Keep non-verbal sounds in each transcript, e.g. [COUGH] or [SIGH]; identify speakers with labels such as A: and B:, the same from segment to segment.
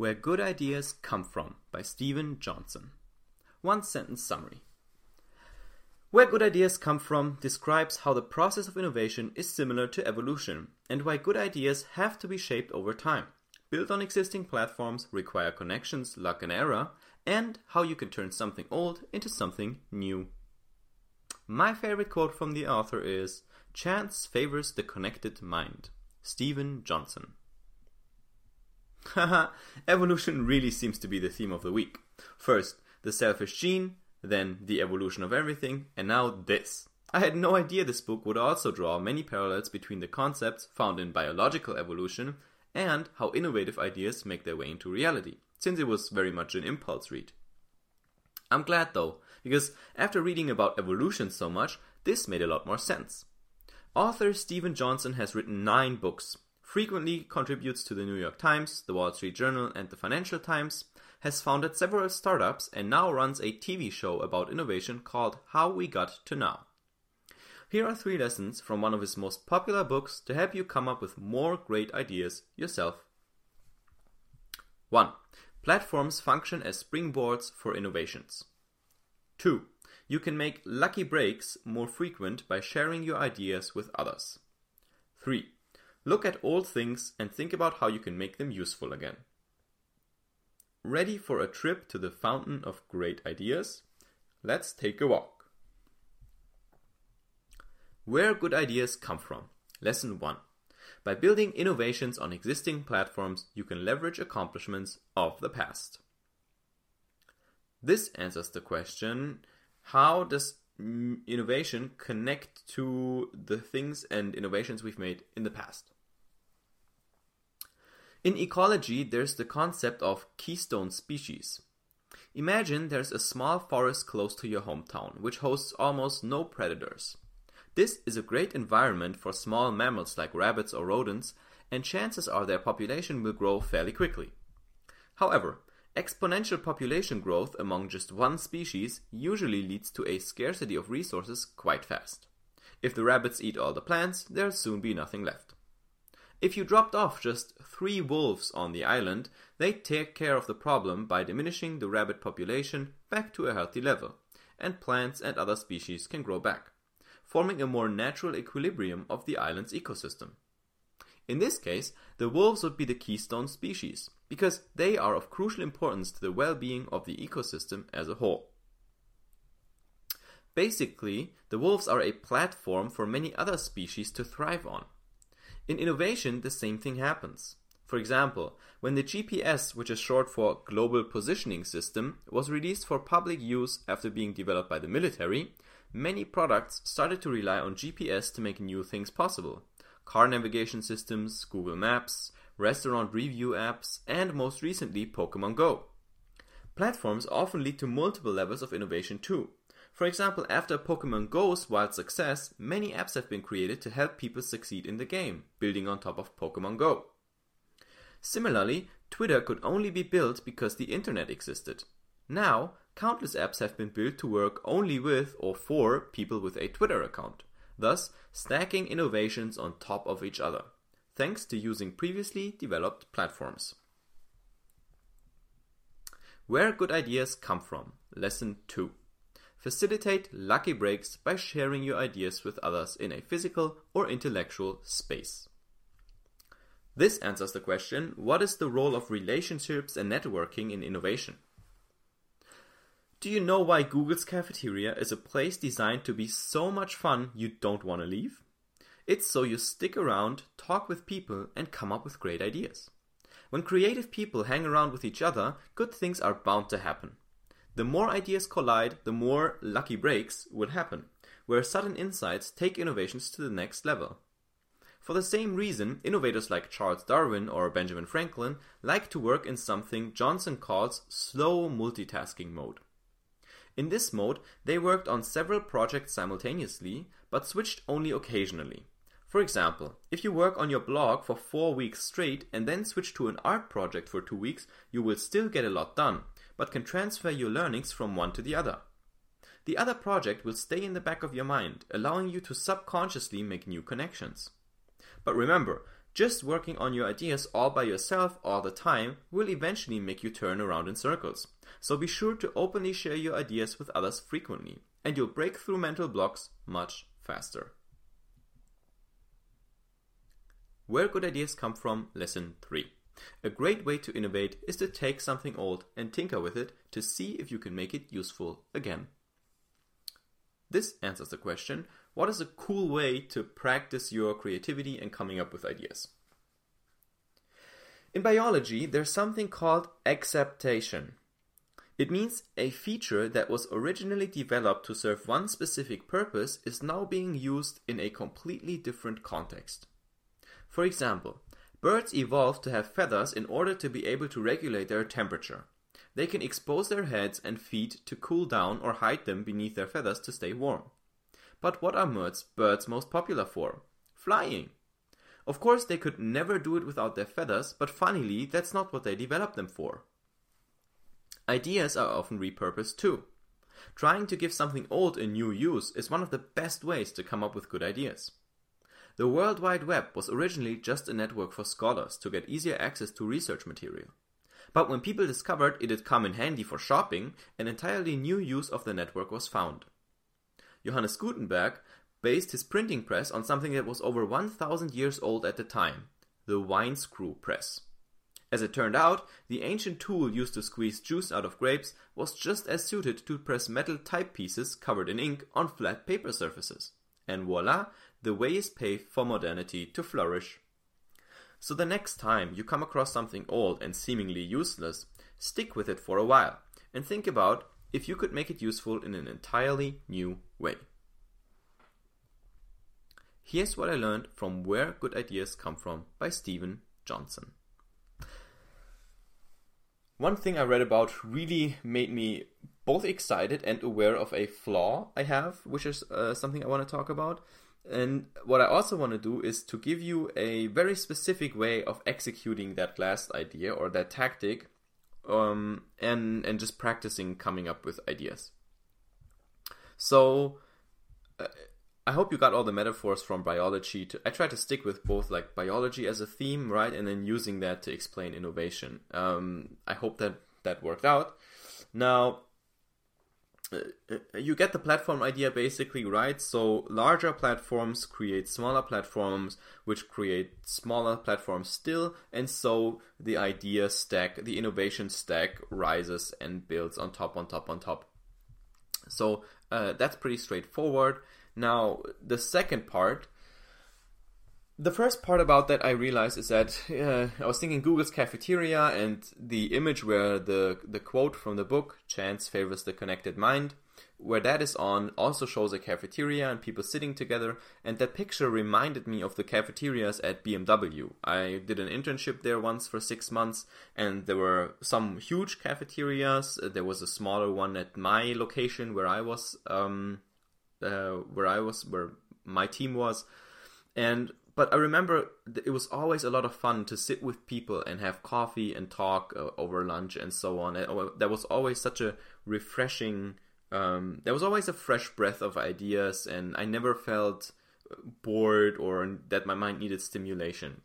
A: Where Good Ideas Come From by Steven Johnson. One sentence summary. Where Good Ideas Come From describes how the process of innovation is similar to evolution and why good ideas have to be shaped over time, built on existing platforms, require connections, luck, and error, and how you can turn something old into something new. My favorite quote from the author is Chance favors the connected mind. Steven Johnson. Haha, [LAUGHS] evolution really seems to be the theme of the week. First, the selfish gene, then the evolution of everything, and now this. I had no idea this book would also draw many parallels between the concepts found in biological evolution and how innovative ideas make their way into reality, since it was very much an impulse read. I'm glad though, because after reading about evolution so much, this made a lot more sense. Author Steven Johnson has written nine books, frequently contributes to the New York Times, the Wall Street Journal, and the Financial Times, has founded several startups, and now runs a TV show about innovation called How We Got to Now. Here are three lessons from one of his most popular books to help you come up with more great ideas yourself. 1. Platforms function as springboards for innovations. 2. You can make lucky breaks more frequent by sharing your ideas with others. 3. Look at old things and think about how you can make them useful again. Ready for a trip to the fountain of great ideas? Let's take a walk. Where good ideas come from. Lesson 1. By building innovations on existing platforms, you can leverage accomplishments of the past. This answers the question how does innovation connect to the things and innovations we've made in the past? In ecology, there's the concept of keystone species. Imagine there's a small forest close to your hometown, which hosts almost no predators. This is a great environment for small mammals like rabbits or rodents, and chances are their population will grow fairly quickly. However, exponential population growth among just one species usually leads to a scarcity of resources quite fast. If the rabbits eat all the plants, there'll soon be nothing left. If you dropped off just three wolves on the island, they'd take care of the problem by diminishing the rabbit population back to a healthy level, and plants and other species can grow back, forming a more natural equilibrium of the island's ecosystem. In this case, the wolves would be the keystone species, because they are of crucial importance to the well-being of the ecosystem as a whole. Basically, the wolves are a platform for many other species to thrive on. In innovation, the same thing happens. For example, when the GPS, which is short for Global Positioning System, was released for public use after being developed by the military, many products started to rely on GPS to make new things possible. Car navigation systems, Google Maps, restaurant review apps, and most recently Pokemon Go. Platforms often lead to multiple levels of innovation too. For example, after Pokemon Go's wild success, many apps have been created to help people succeed in the game, building on top of Pokemon Go. Similarly, Twitter could only be built because the internet existed. Now, countless apps have been built to work only with or for people with a Twitter account, thus stacking innovations on top of each other, thanks to using previously developed platforms. Where good ideas come from. Lesson 2. Facilitate lucky breaks by sharing your ideas with others in a physical or intellectual space. This answers the question what is the role of relationships and networking in innovation? Do you know why Google's cafeteria is a place designed to be so much fun you don't want to leave? It's so you stick around, talk with people, and come up with great ideas. When creative people hang around with each other, good things are bound to happen. The more ideas collide, the more lucky breaks will happen, where sudden insights take innovations to the next level. For the same reason, innovators like Charles Darwin or Benjamin Franklin like to work in something Johnson calls slow multitasking mode. In this mode, they worked on several projects simultaneously, but switched only occasionally. For example, if you work on your blog for four weeks straight and then switch to an art project for two weeks, you will still get a lot done, but can transfer your learnings from one to the other. The other project will stay in the back of your mind, allowing you to subconsciously make new connections. But remember, Just working on your ideas all by yourself all the time will eventually make you turn around in circles. So be sure to openly share your ideas with others frequently, and you'll break through mental blocks much faster. Where good ideas come from, lesson 3. A great way to innovate is to take something old and tinker with it to see if you can make it useful again. This answers the question what is a cool way to practice your creativity and coming up with ideas? In biology, there's something called exaptation. It means a feature that was originally developed to serve one specific purpose is now being used in a completely different context. For example, birds evolved to have feathers in order to be able to regulate their temperature. They can expose their heads and feet to cool down or hide them beneath their feathers to stay warm. But what are birds, birds most popular for? Flying. Of course, they could never do it without their feathers, but funnily, that's not what they developed them for. Ideas are often repurposed too. Trying to give something old a new use is one of the best ways to come up with good ideas. The World Wide Web was originally just a network for scholars to get easier access to research material. But when people discovered it had come in handy for shopping, an entirely new use of the network was found. Johannes Gutenberg based his printing press on something that was over 1000 years old at the time, the wine screw press. As it turned out, the ancient tool used to squeeze juice out of grapes was just as suited to press metal type pieces covered in ink on flat paper surfaces. And voila, the way is paved for modernity to flourish. So the next time you come across something old and seemingly useless, stick with it for a while and think about if you could make it useful in an entirely new way. Here's what I learned from Where Good Ideas Come From by Steven Johnson. One thing I read about really made me both excited and aware of a flaw I have, which is uh, something I want to talk about. And what I also want to do is to give you a very specific way of executing that last idea or that tactic um, and and just practicing coming up with ideas. So uh, I hope you got all the metaphors from biology. To, I try to stick with both like biology as a theme, right, and then using that to explain innovation. Um, I hope that that worked out. Now you get the platform idea basically right. So larger platforms create smaller platforms, which create smaller platforms still, and so the idea stack, the innovation stack rises and builds on top, on top, on top. So uh, that's pretty straightforward. Now the second part the first part about that I realized is that uh, I was thinking Google's cafeteria and the image where the the quote from the book "Chance favors the connected mind," where that is on, also shows a cafeteria and people sitting together, and that picture reminded me of the cafeterias at BMW. I did an internship there once for six months, and there were some huge cafeterias. There was a smaller one at my location where I was, um, uh, where I was, where my team was, and but I remember it was always a lot of fun to sit with people and have coffee and talk uh, over lunch and so on. And uh, there was always such a refreshing. Um, there was always a fresh breath of ideas, and I never felt bored or that my mind needed stimulation.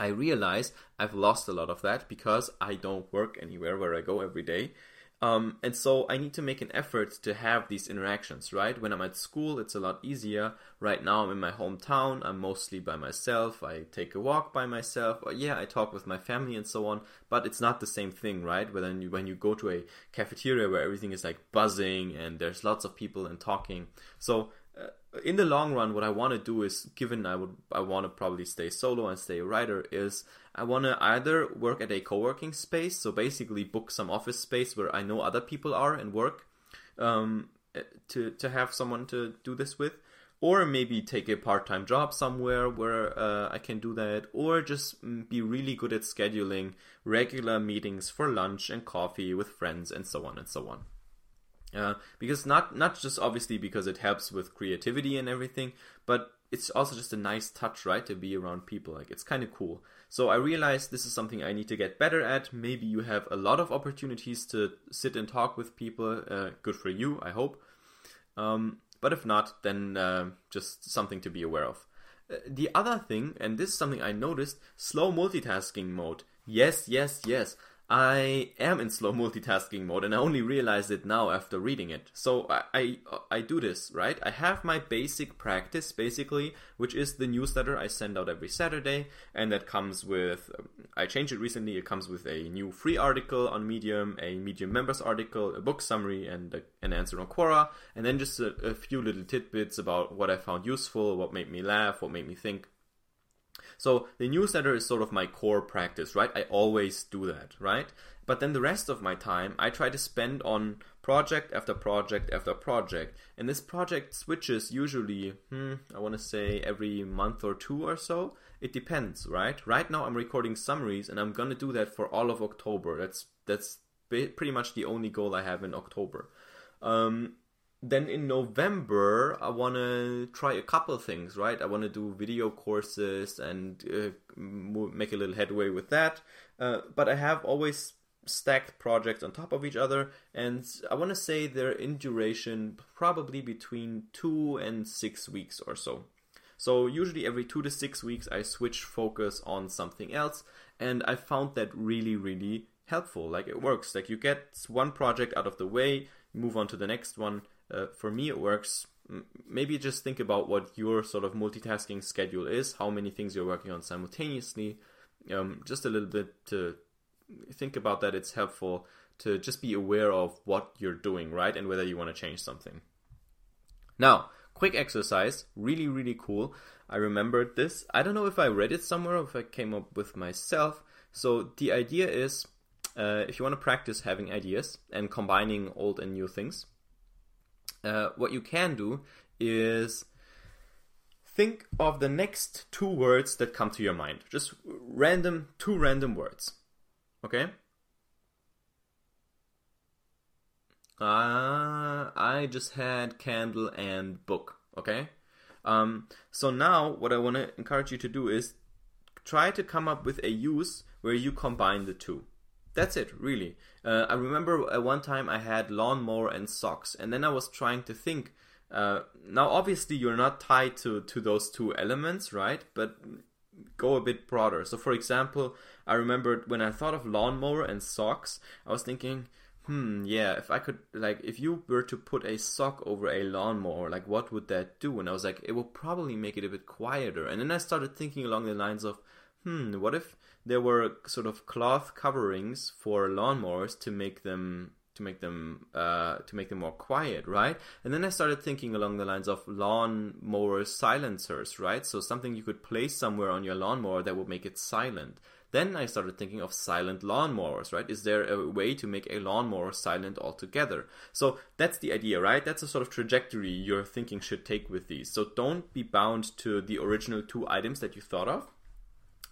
A: I realize I've lost a lot of that because I don't work anywhere where I go every day. Um, and so I need to make an effort to have these interactions, right? When I'm at school, it's a lot easier. Right now, I'm in my hometown. I'm mostly by myself. I take a walk by myself. Or, yeah, I talk with my family and so on. But it's not the same thing, right? When you, when you go to a cafeteria where everything is like buzzing and there's lots of people and talking. So in the long run, what I want to do is, given I would, I want to probably stay solo and stay a writer, is I want to either work at a co-working space, so basically book some office space where I know other people are and work, um, to to have someone to do this with, or maybe take a part-time job somewhere where uh, I can do that, or just mm, be really good at scheduling regular meetings for lunch and coffee with friends and so on and so on. Uh, because not not just obviously because it helps with creativity and everything, but it's also just a nice touch, right? To be around people, like it's kind of cool. So I realized this is something I need to get better at. Maybe you have a lot of opportunities to sit and talk with people. Uh, good for you, I hope. Um, but if not, then uh, just something to be aware of. Uh, the other thing, and this is something I noticed, slow multitasking mode. Yes, yes, yes. I am in slow [LAUGHS] multitasking mode and I only realized it now after reading it. So I, I, I do this, right? I have my basic practice basically, which is the newsletter I send out every Saturday and that comes with um, I changed it recently. It comes with a new free article on Medium, a Medium members article, a book summary and a, an answer on Quora, and then just a, a few little tidbits about what I found useful, what made me laugh, what made me think. So the newsletter is sort of my core practice, right? I always do that, right? But then the rest of my time I try to spend on project after project after project. And this project switches usually, hmm, I want to say every month or two or so. It depends, right? Right now I'm recording summaries and I'm going to do that for all of October. That's that's pretty much the only goal I have in October. Um, then in November, I want to try a couple things, right? I want to do video courses and uh, make a little headway with that. Uh, but I have always stacked projects on top of each other, and I want to say they're in duration probably between two and six weeks or so. So usually every two to six weeks, I switch focus on something else, and I found that really, really helpful. Like it works. Like you get one project out of the way, move on to the next one uh, for me, it works. Maybe just think about what your sort of multitasking schedule is, how many things you're working on simultaneously. Um, just a little bit to think about that. It's helpful to just be aware of what you're doing, right? And whether you want to change something. Now, quick exercise, really, really cool. I remembered this. I don't know if I read it somewhere or if I came up with myself. So the idea is uh, if you want to practice having ideas and combining old and new things, uh, what you can do is think of the next two words that come to your mind. Just random, two random words. Okay? Uh, I just had candle and book. Okay? Um, so now, what I want to encourage you to do is try to come up with a use where you combine the two that's it, really. Uh, I remember at one time I had lawnmower and socks, and then I was trying to think. Uh, now, obviously, you're not tied to, to those two elements, right? But go a bit broader. So, for example, I remembered when I thought of lawnmower and socks, I was thinking, hmm, yeah, if I could, like, if you were to put a sock over a lawnmower, like, what would that do? And I was like, it will probably make it a bit quieter. And then I started thinking along the lines of, hmm, what if there were sort of cloth coverings for lawnmowers to make them to make them uh, to make them more quiet, right? And then I started thinking along the lines of lawnmower silencers, right? So something you could place somewhere on your lawnmower that would make it silent. Then I started thinking of silent lawnmowers, right? Is there a way to make a lawnmower silent altogether? So that's the idea, right? That's a sort of trajectory your thinking should take with these. So don't be bound to the original two items that you thought of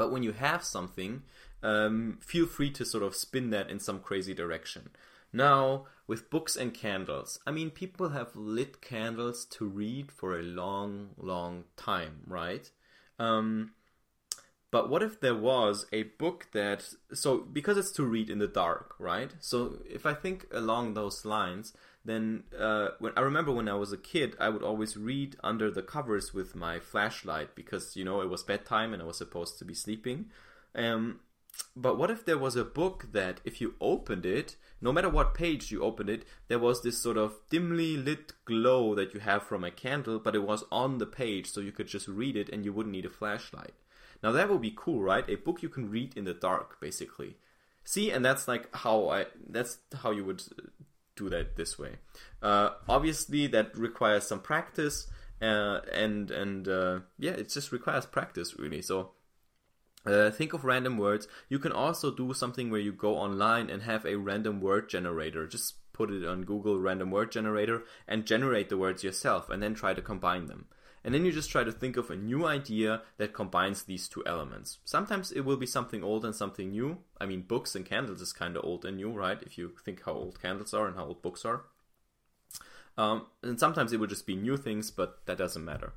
A: but when you have something, um, feel free to sort of spin that in some crazy direction. Now, with books and candles, I mean, people have lit candles to read for a long, long time, right? Um, but what if there was a book that, so because it's to read in the dark, right? So if I think along those lines, then uh, when I remember when I was a kid, I would always read under the covers with my flashlight because you know it was bedtime and I was supposed to be sleeping. Um, but what if there was a book that, if you opened it, no matter what page you opened it, there was this sort of dimly lit glow that you have from a candle, but it was on the page, so you could just read it and you wouldn't need a flashlight. Now that would be cool, right? A book you can read in the dark, basically. See, and that's like how I that's how you would do that this way. Uh, obviously, that requires some practice, uh, and and uh, yeah, it just requires practice really. So. Uh, think of random words. You can also do something where you go online and have a random word generator. Just put it on Google random word generator and generate the words yourself and then try to combine them. And then you just try to think of a new idea that combines these two elements. Sometimes it will be something old and something new. I mean, books and candles is kind of old and new, right? If you think how old candles are and how old books are. Um, and sometimes it will just be new things, but that doesn't matter.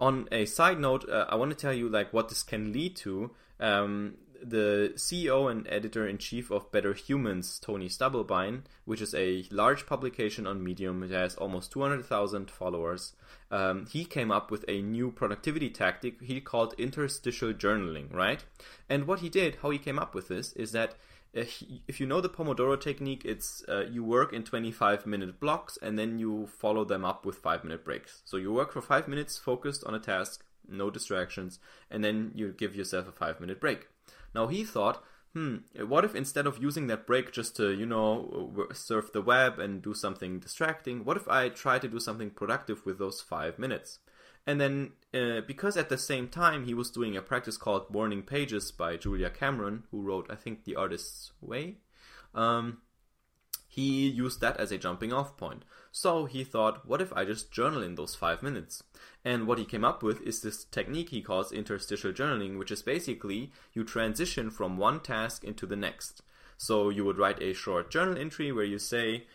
A: On a side note, uh, I want to tell you like what this can lead to. Um, the CEO and editor in chief of Better Humans, Tony Stubblebine, which is a large publication on Medium, that has almost 200,000 followers. Um, he came up with a new productivity tactic he called interstitial journaling, right? And what he did, how he came up with this, is that if you know the Pomodoro technique, it's uh, you work in 25 minute blocks and then you follow them up with five minute breaks. So you work for five minutes focused on a task, no distractions, and then you give yourself a five minute break. Now he thought, hmm, what if instead of using that break just to, you know, surf the web and do something distracting, what if I try to do something productive with those five minutes? And then, uh, because at the same time he was doing a practice called Morning Pages by Julia Cameron, who wrote, I think, The Artist's Way, um, he used that as a jumping off point. So he thought, what if I just journal in those five minutes? And what he came up with is this technique he calls interstitial journaling, which is basically you transition from one task into the next. So you would write a short journal entry where you say,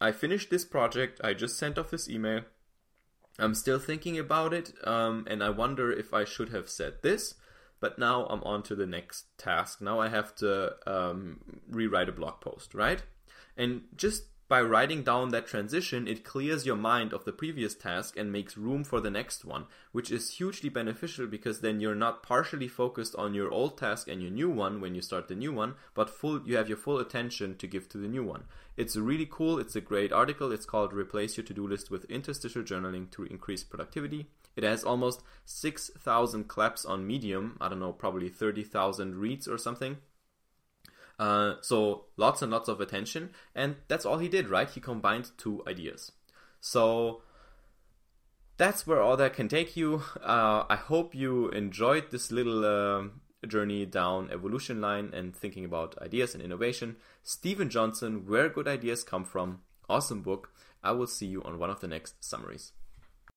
A: I finished this project, I just sent off this email, I'm still thinking about it, um, and I wonder if I should have said this. But now I'm on to the next task. Now I have to um, rewrite a blog post, right? And just by writing down that transition, it clears your mind of the previous task and makes room for the next one, which is hugely beneficial because then you're not partially focused on your old task and your new one when you start the new one, but full you have your full attention to give to the new one. It's really cool, it's a great article. It's called Replace Your To-Do List with Interstitial Journaling to Increase Productivity. It has almost 6,000 claps on Medium, I don't know, probably 30,000 reads or something. Uh, so lots and lots of attention, and that's all he did, right? He combined two ideas. So that's where all that can take you. Uh, I hope you enjoyed this little uh, journey down evolution line and thinking about ideas and innovation. Steven Johnson, Where Good Ideas Come From. Awesome book. I will see you on one of the next summaries.